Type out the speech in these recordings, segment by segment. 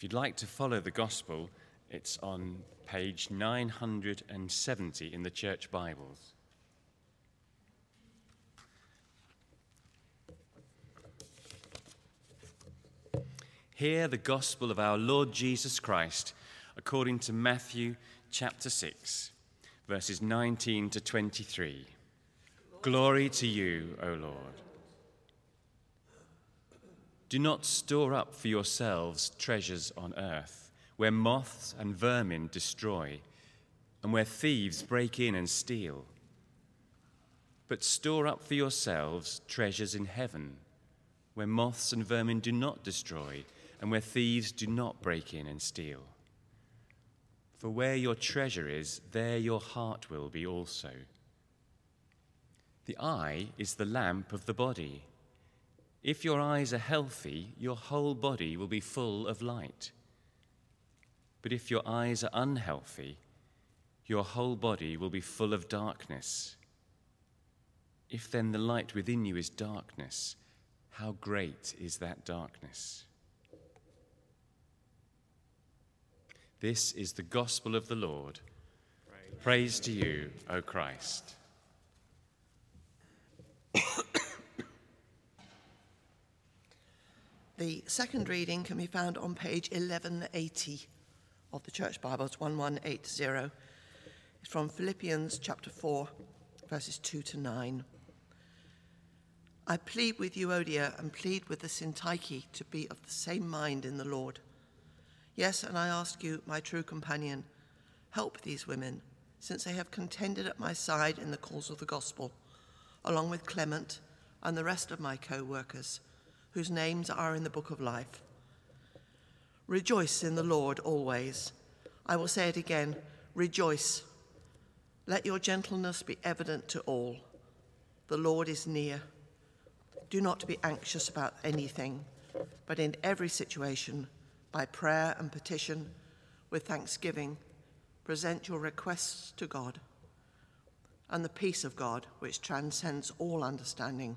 If you'd like to follow the gospel, it's on page 970 in the church Bibles. Hear the gospel of our Lord Jesus Christ according to Matthew chapter 6, verses 19 to 23. Glory to you, O Lord. Do not store up for yourselves treasures on earth, where moths and vermin destroy, and where thieves break in and steal. But store up for yourselves treasures in heaven, where moths and vermin do not destroy, and where thieves do not break in and steal. For where your treasure is, there your heart will be also. The eye is the lamp of the body. If your eyes are healthy, your whole body will be full of light. But if your eyes are unhealthy, your whole body will be full of darkness. If then the light within you is darkness, how great is that darkness? This is the gospel of the Lord. Praise to you, O Christ. The second reading can be found on page 1180 of the Church Bibles, 1180. It's from Philippians chapter 4, verses 2 to 9. I plead with Euodia and plead with the Syntyche to be of the same mind in the Lord. Yes, and I ask you, my true companion, help these women, since they have contended at my side in the cause of the gospel, along with Clement and the rest of my co workers whose names are in the book of life. Rejoice in the Lord always. I will say it again rejoice. Let your gentleness be evident to all. The Lord is near. Do not be anxious about anything, but in every situation, by prayer and petition, with thanksgiving, present your requests to God. And the peace of God, which transcends all understanding,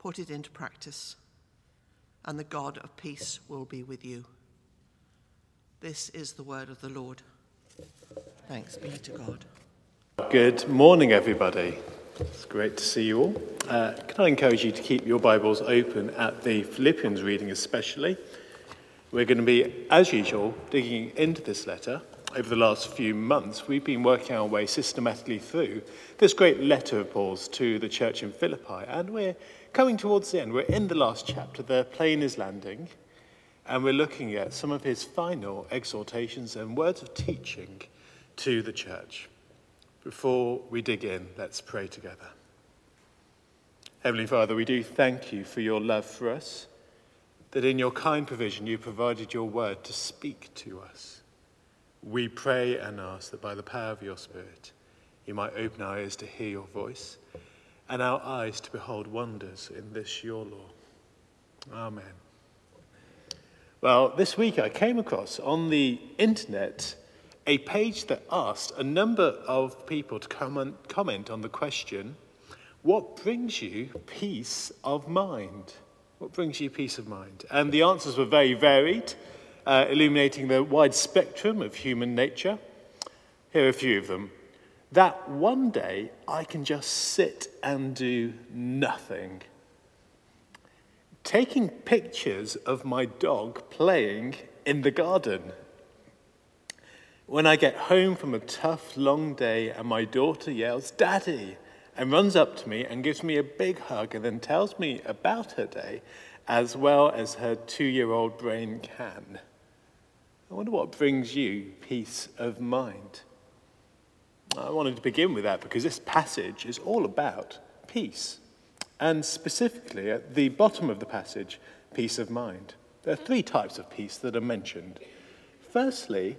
Put it into practice, and the God of peace will be with you. This is the word of the Lord. Thanks be to God. Good morning, everybody. It's great to see you all. Uh, can I encourage you to keep your Bibles open at the Philippians reading, especially? We're going to be, as usual, digging into this letter. Over the last few months, we've been working our way systematically through this great letter of Paul's to the church in Philippi, and we're coming towards the end. We're in the last chapter. The plane is landing, and we're looking at some of his final exhortations and words of teaching to the church. Before we dig in, let's pray together. Heavenly Father, we do thank you for your love for us, that in your kind provision you provided your word to speak to us. We pray and ask that by the power of your Spirit, you might open our ears to hear your voice and our eyes to behold wonders in this your law. Amen. Well, this week I came across on the internet a page that asked a number of people to comment, comment on the question what brings you peace of mind? What brings you peace of mind? And the answers were very varied, uh, illuminating the wide spectrum of human nature. Here are a few of them that one day I can just sit and do nothing. Taking pictures of my dog playing in the garden. When I get home from a tough, long day and my daughter yells, Daddy, and runs up to me and gives me a big hug and then tells me about her day as well as her two year old brain can. I wonder what brings you peace of mind. I wanted to begin with that because this passage is all about peace. And specifically, at the bottom of the passage, peace of mind. There are three types of peace that are mentioned. Firstly,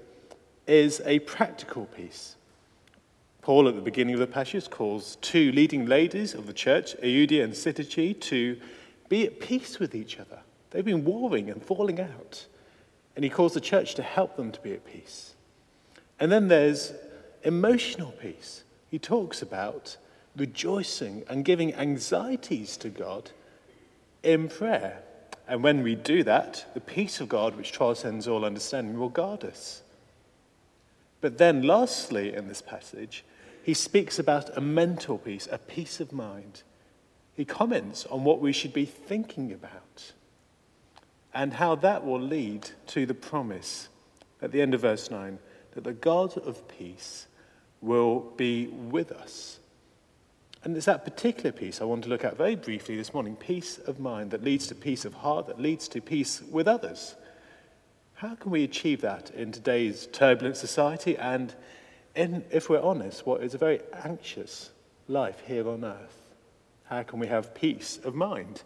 is a practical peace. Paul, at the beginning of the passage, calls two leading ladies of the church, Euodia and Syntyche, to be at peace with each other. They've been warring and falling out. And he calls the church to help them to be at peace. And then there's emotional peace. He talks about rejoicing and giving anxieties to God in prayer. And when we do that, the peace of God, which transcends all understanding, will guard us. But then, lastly, in this passage, he speaks about a mental peace, a peace of mind. He comments on what we should be thinking about and how that will lead to the promise at the end of verse 9 that the God of peace will be with us. And it's that particular peace I want to look at very briefly this morning peace of mind that leads to peace of heart, that leads to peace with others. How can we achieve that in today's turbulent society and, in, if we're honest, what is a very anxious life here on earth? How can we have peace of mind?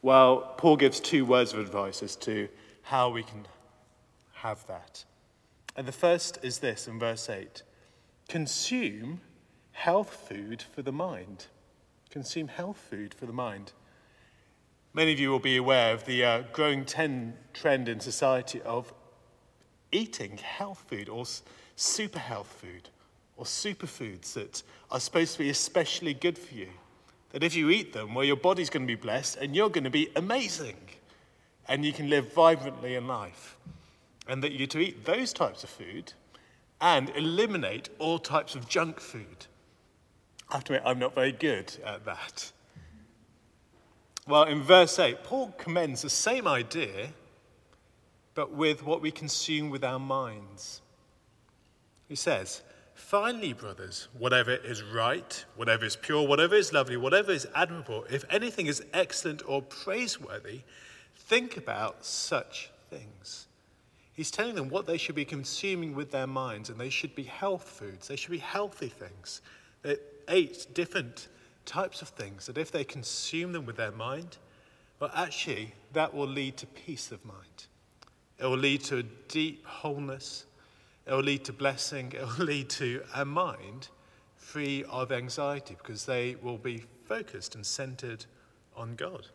Well, Paul gives two words of advice as to how we can have that. And the first is this in verse 8 consume health food for the mind. Consume health food for the mind. Many of you will be aware of the uh, growing ten, trend in society of eating health food or super health food or superfoods that are supposed to be especially good for you. That if you eat them, well, your body's going to be blessed and you're going to be amazing and you can live vibrantly in life. And that you're to eat those types of food and eliminate all types of junk food. I have to admit, I'm not very good at that. Well, in verse 8, Paul commends the same idea, but with what we consume with our minds. He says, Finally, brothers, whatever is right, whatever is pure, whatever is lovely, whatever is admirable, if anything is excellent or praiseworthy, think about such things. He's telling them what they should be consuming with their minds, and they should be health foods. They should be healthy things. They're eight different types of things that if they consume them with their mind, well, actually, that will lead to peace of mind. It will lead to a deep wholeness. It will lead to blessing. It will lead to a mind free of anxiety because they will be focused and centered on God.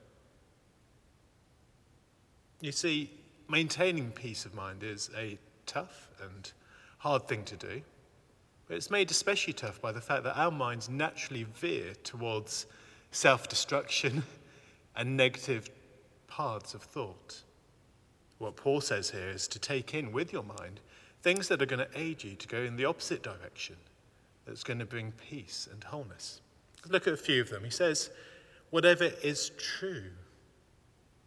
You see, maintaining peace of mind is a tough and hard thing to do. But it's made especially tough by the fact that our minds naturally veer towards self destruction and negative paths of thought. What Paul says here is to take in with your mind things that are going to aid you to go in the opposite direction, that's going to bring peace and wholeness. Look at a few of them. He says, whatever is true.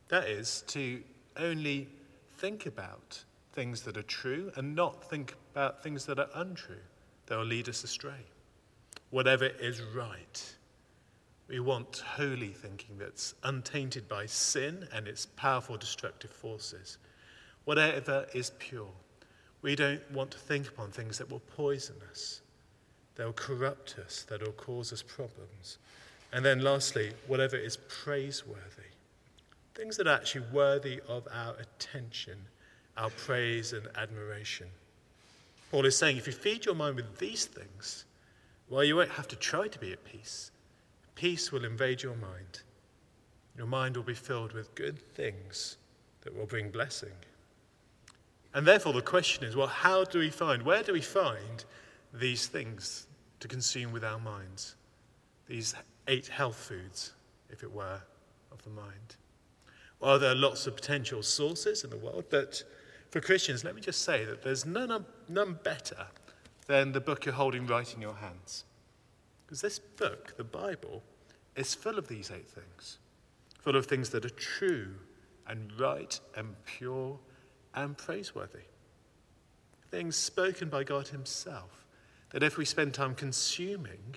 That is, to only think about things that are true and not think about things that are untrue that will lead us astray. Whatever is right. We want holy thinking that's untainted by sin and its powerful destructive forces. Whatever is pure. We don't want to think upon things that will poison us, that will corrupt us, that will cause us problems. And then lastly, whatever is praiseworthy. Things that are actually worthy of our attention, our praise and admiration. Paul is saying if you feed your mind with these things, well, you won't have to try to be at peace. Peace will invade your mind. Your mind will be filled with good things that will bring blessing. And therefore, the question is well, how do we find, where do we find these things to consume with our minds? These eight health foods, if it were, of the mind. Well, there are lots of potential sources in the world, but for Christians, let me just say that there's none, none better than the book you're holding right in your hands. Because this book, the Bible, is full of these eight things, full of things that are true and right and pure and praiseworthy. Things spoken by God Himself, that if we spend time consuming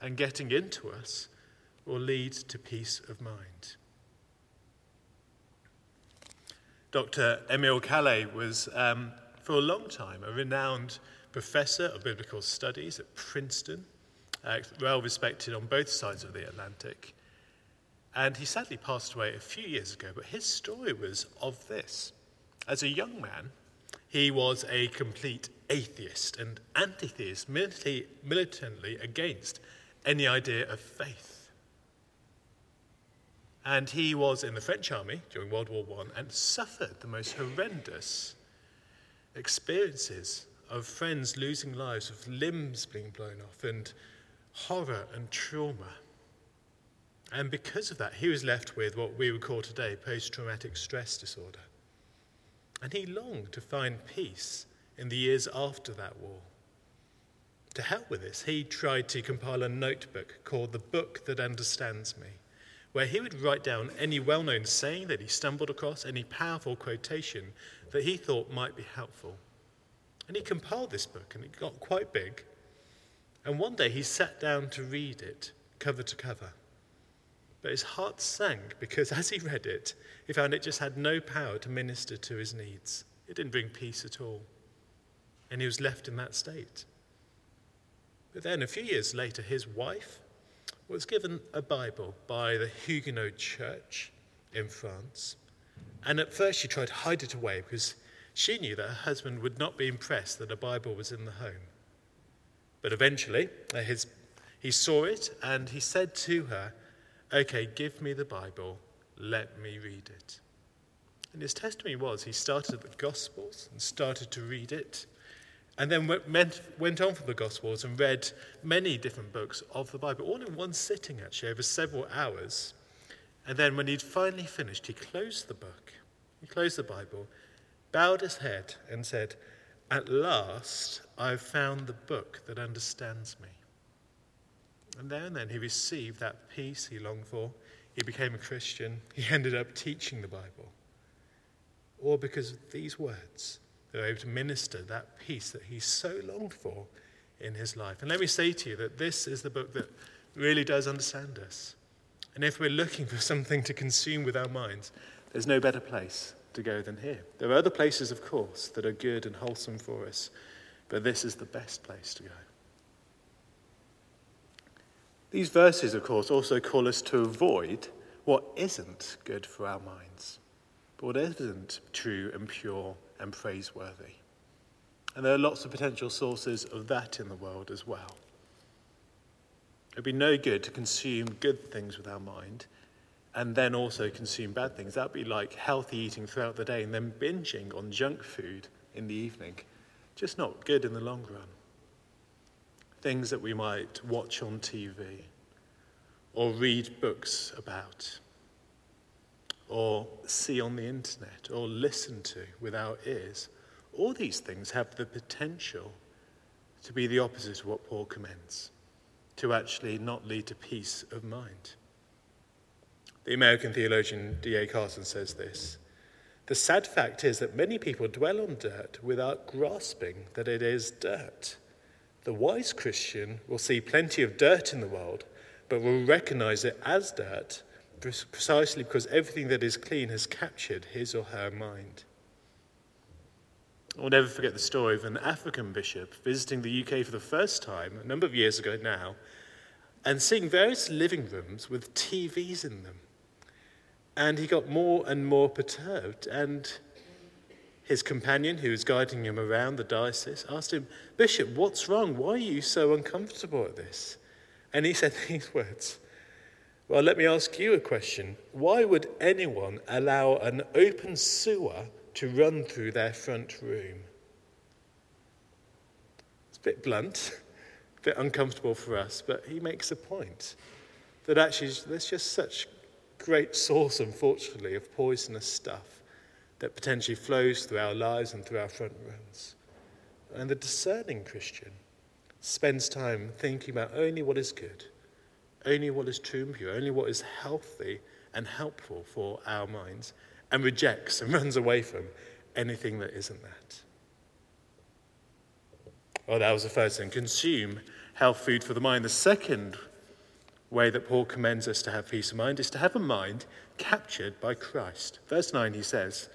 and getting into us, will lead to peace of mind. Dr. Emile Cailliet was, um, for a long time, a renowned professor of biblical studies at Princeton, uh, well respected on both sides of the Atlantic. And he sadly passed away a few years ago, but his story was of this. As a young man, he was a complete atheist and anti theist, militantly against any idea of faith. And he was in the French army during World War I and suffered the most horrendous experiences of friends losing lives, of limbs being blown off, and horror and trauma. And because of that, he was left with what we would call today post traumatic stress disorder. And he longed to find peace in the years after that war. To help with this, he tried to compile a notebook called The Book That Understands Me, where he would write down any well known saying that he stumbled across, any powerful quotation that he thought might be helpful. And he compiled this book, and it got quite big. And one day he sat down to read it, cover to cover. But his heart sank because as he read it, he found it just had no power to minister to his needs. It didn't bring peace at all. And he was left in that state. But then, a few years later, his wife was given a Bible by the Huguenot Church in France. And at first, she tried to hide it away because she knew that her husband would not be impressed that a Bible was in the home. But eventually, uh, his, he saw it and he said to her, Okay, give me the Bible, let me read it. And his testimony was he started at the Gospels and started to read it, and then went, went on from the Gospels and read many different books of the Bible, all in one sitting actually, over several hours. And then when he'd finally finished, he closed the book, he closed the Bible, bowed his head, and said, At last I've found the book that understands me. And there and then he received that peace he longed for. He became a Christian. He ended up teaching the Bible. All because of these words, they were able to minister that peace that he so longed for in his life. And let me say to you that this is the book that really does understand us. And if we're looking for something to consume with our minds, there's no better place to go than here. There are other places, of course, that are good and wholesome for us, but this is the best place to go. These verses, of course, also call us to avoid what isn't good for our minds, but what isn't true and pure and praiseworthy. And there are lots of potential sources of that in the world as well. It'd be no good to consume good things with our mind and then also consume bad things. That'd be like healthy eating throughout the day and then binging on junk food in the evening. Just not good in the long run things that we might watch on TV or read books about or see on the internet or listen to with our ears. All these things have the potential to be the opposite of what Paul commends, to actually not lead to peace of mind. The American theologian D.A. Carson says this The sad fact is that many people dwell on dirt without grasping that it is dirt. The wise Christian will see plenty of dirt in the world, but will recognize it as dirt precisely because everything that is clean has captured his or her mind. I'll never forget the story of an African bishop visiting the UK for the first time, a number of years ago now, and seeing various living rooms with TVs in them. And he got more and more perturbed and his companion, who was guiding him around the diocese, asked him, Bishop, what's wrong? Why are you so uncomfortable at this? And he said these words Well, let me ask you a question. Why would anyone allow an open sewer to run through their front room? It's a bit blunt, a bit uncomfortable for us, but he makes a point that actually there's just such great source, unfortunately, of poisonous stuff that potentially flows through our lives and through our front rooms. And the discerning Christian spends time thinking about only what is good, only what is true and pure, only what is healthy and helpful for our minds, and rejects and runs away from anything that isn't that. Well, that was the first thing. Consume health food for the mind. The second way that Paul commends us to have peace of mind is to have a mind captured by Christ. Verse 9, he says,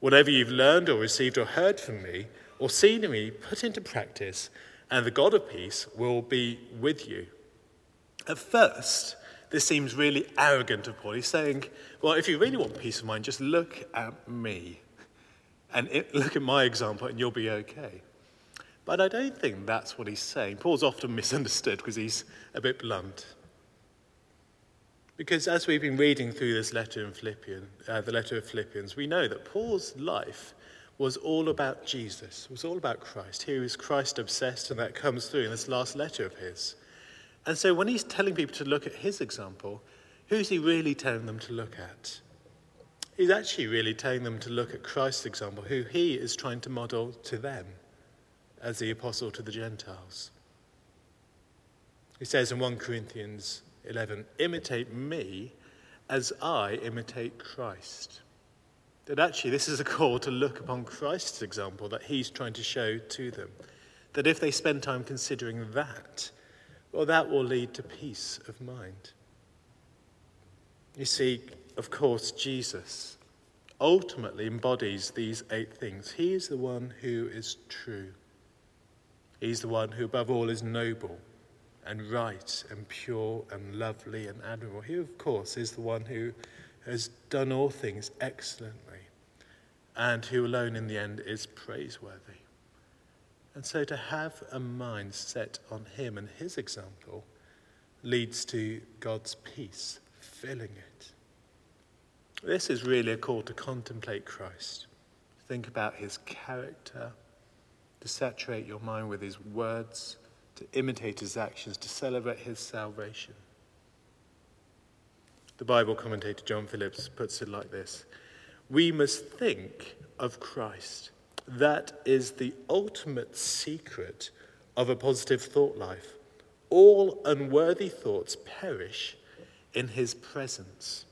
Whatever you've learned or received or heard from me or seen in me, put into practice, and the God of peace will be with you. At first, this seems really arrogant of Paul. He's saying, well, if you really want peace of mind, just look at me and it, look at my example and you'll be okay. But I don't think that's what he's saying. Paul's often misunderstood because he's a bit blunt. Because as we've been reading through this letter in Philippians, uh, the letter of Philippians, we know that Paul's life was all about Jesus, was all about Christ. He was Christ obsessed, and that comes through in this last letter of his. And so when he's telling people to look at his example, who's he really telling them to look at? He's actually really telling them to look at Christ's example, who he is trying to model to them as the apostle to the Gentiles. He says in 1 Corinthians 11, imitate me as I imitate Christ. That actually, this is a call to look upon Christ's example that he's trying to show to them. That if they spend time considering that, well, that will lead to peace of mind. You see, of course, Jesus ultimately embodies these eight things. He is the one who is true. He's the one who, above all, is noble and right and pure and lovely and admirable. He, of course, is the one who has done all things excellently and who alone, in the end, is praiseworthy. And so to have a mind set on him and his example leads to God's peace filling it. This is really a call to contemplate Christ, think about his character to saturate your mind with his words, to imitate his actions, to celebrate his salvation. The Bible commentator John Phillips puts it like this We must think of Christ. That is the ultimate secret of a positive thought life. All unworthy thoughts perish in his presence.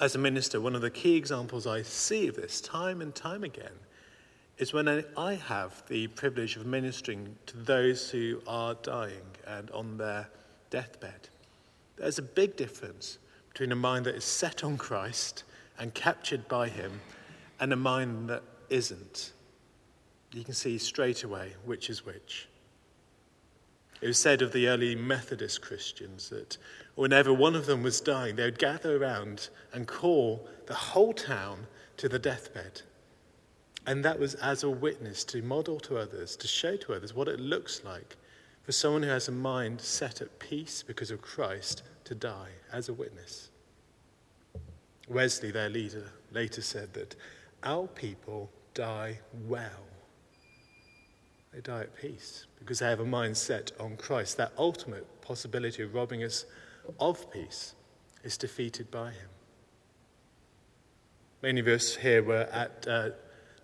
As a minister, one of the key examples I see of this time and time again is when I have the privilege of ministering to those who are dying and on their deathbed. There's a big difference between a mind that is set on Christ and captured by Him and a mind that isn't. You can see straight away which is which. It was said of the early Methodist Christians that whenever one of them was dying, they would gather around and call the whole town to the deathbed. And that was as a witness to model to others, to show to others what it looks like for someone who has a mind set at peace because of Christ to die as a witness. Wesley, their leader, later said that our people die well. They die at peace because they have a mind set on Christ. That ultimate possibility of robbing us of peace is defeated by him. Many of us here were at uh,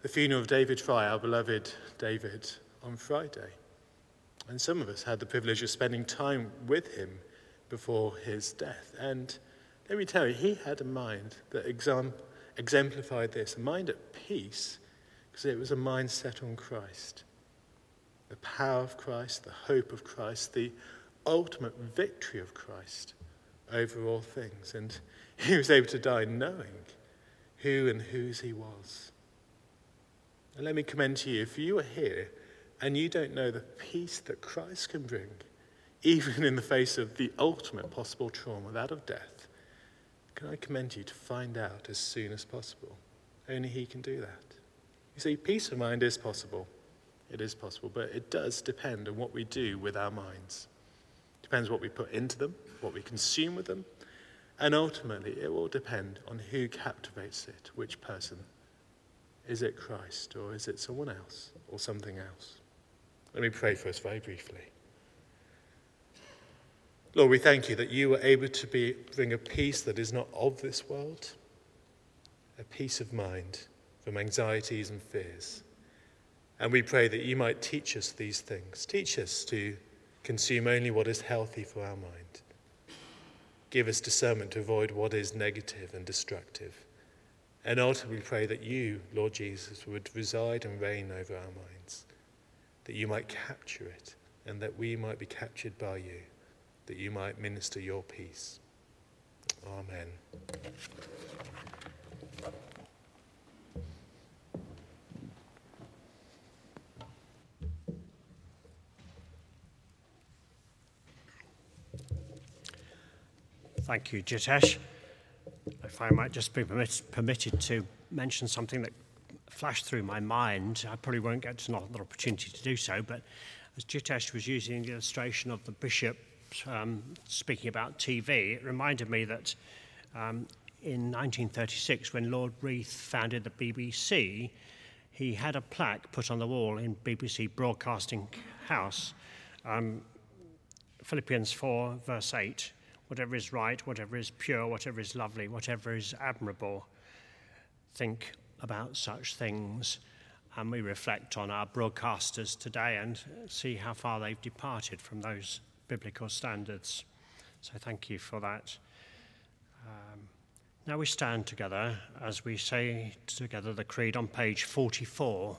the funeral of David Fry, our beloved David, on Friday. And some of us had the privilege of spending time with him before his death. And let me tell you, he had a mind that exam- exemplified this a mind at peace because it was a mind set on Christ. The power of Christ, the hope of Christ, the ultimate victory of Christ over all things. And he was able to die knowing who and whose he was. And let me commend to you if you are here and you don't know the peace that Christ can bring, even in the face of the ultimate possible trauma, that of death, can I commend you to find out as soon as possible? Only He can do that. You see, peace of mind is possible. It is possible, but it does depend on what we do with our minds. It depends what we put into them, what we consume with them, and ultimately it will depend on who captivates it, which person. Is it Christ or is it someone else or something else? Let me pray for us very briefly. Lord, we thank you that you were able to be, bring a peace that is not of this world, a peace of mind from anxieties and fears. And we pray that you might teach us these things. Teach us to consume only what is healthy for our mind. Give us discernment to avoid what is negative and destructive. And ultimately we pray that you, Lord Jesus, would reside and reign over our minds, that you might capture it, and that we might be captured by you, that you might minister your peace. Amen. Thank you, Jitesh. If I might just be permit, permitted to mention something that flashed through my mind, I probably won't get another opportunity to do so, but as Jitesh was using the illustration of the bishop um, speaking about TV, it reminded me that um, in 1936, when Lord Reith founded the BBC, he had a plaque put on the wall in BBC Broadcasting House, um, Philippians 4, verse 8 whatever is right, whatever is pure, whatever is lovely, whatever is admirable. Think about such things. And we reflect on our broadcasters today and see how far they've departed from those biblical standards. So thank you for that. Um, now we stand together as we say together the Creed on page 44.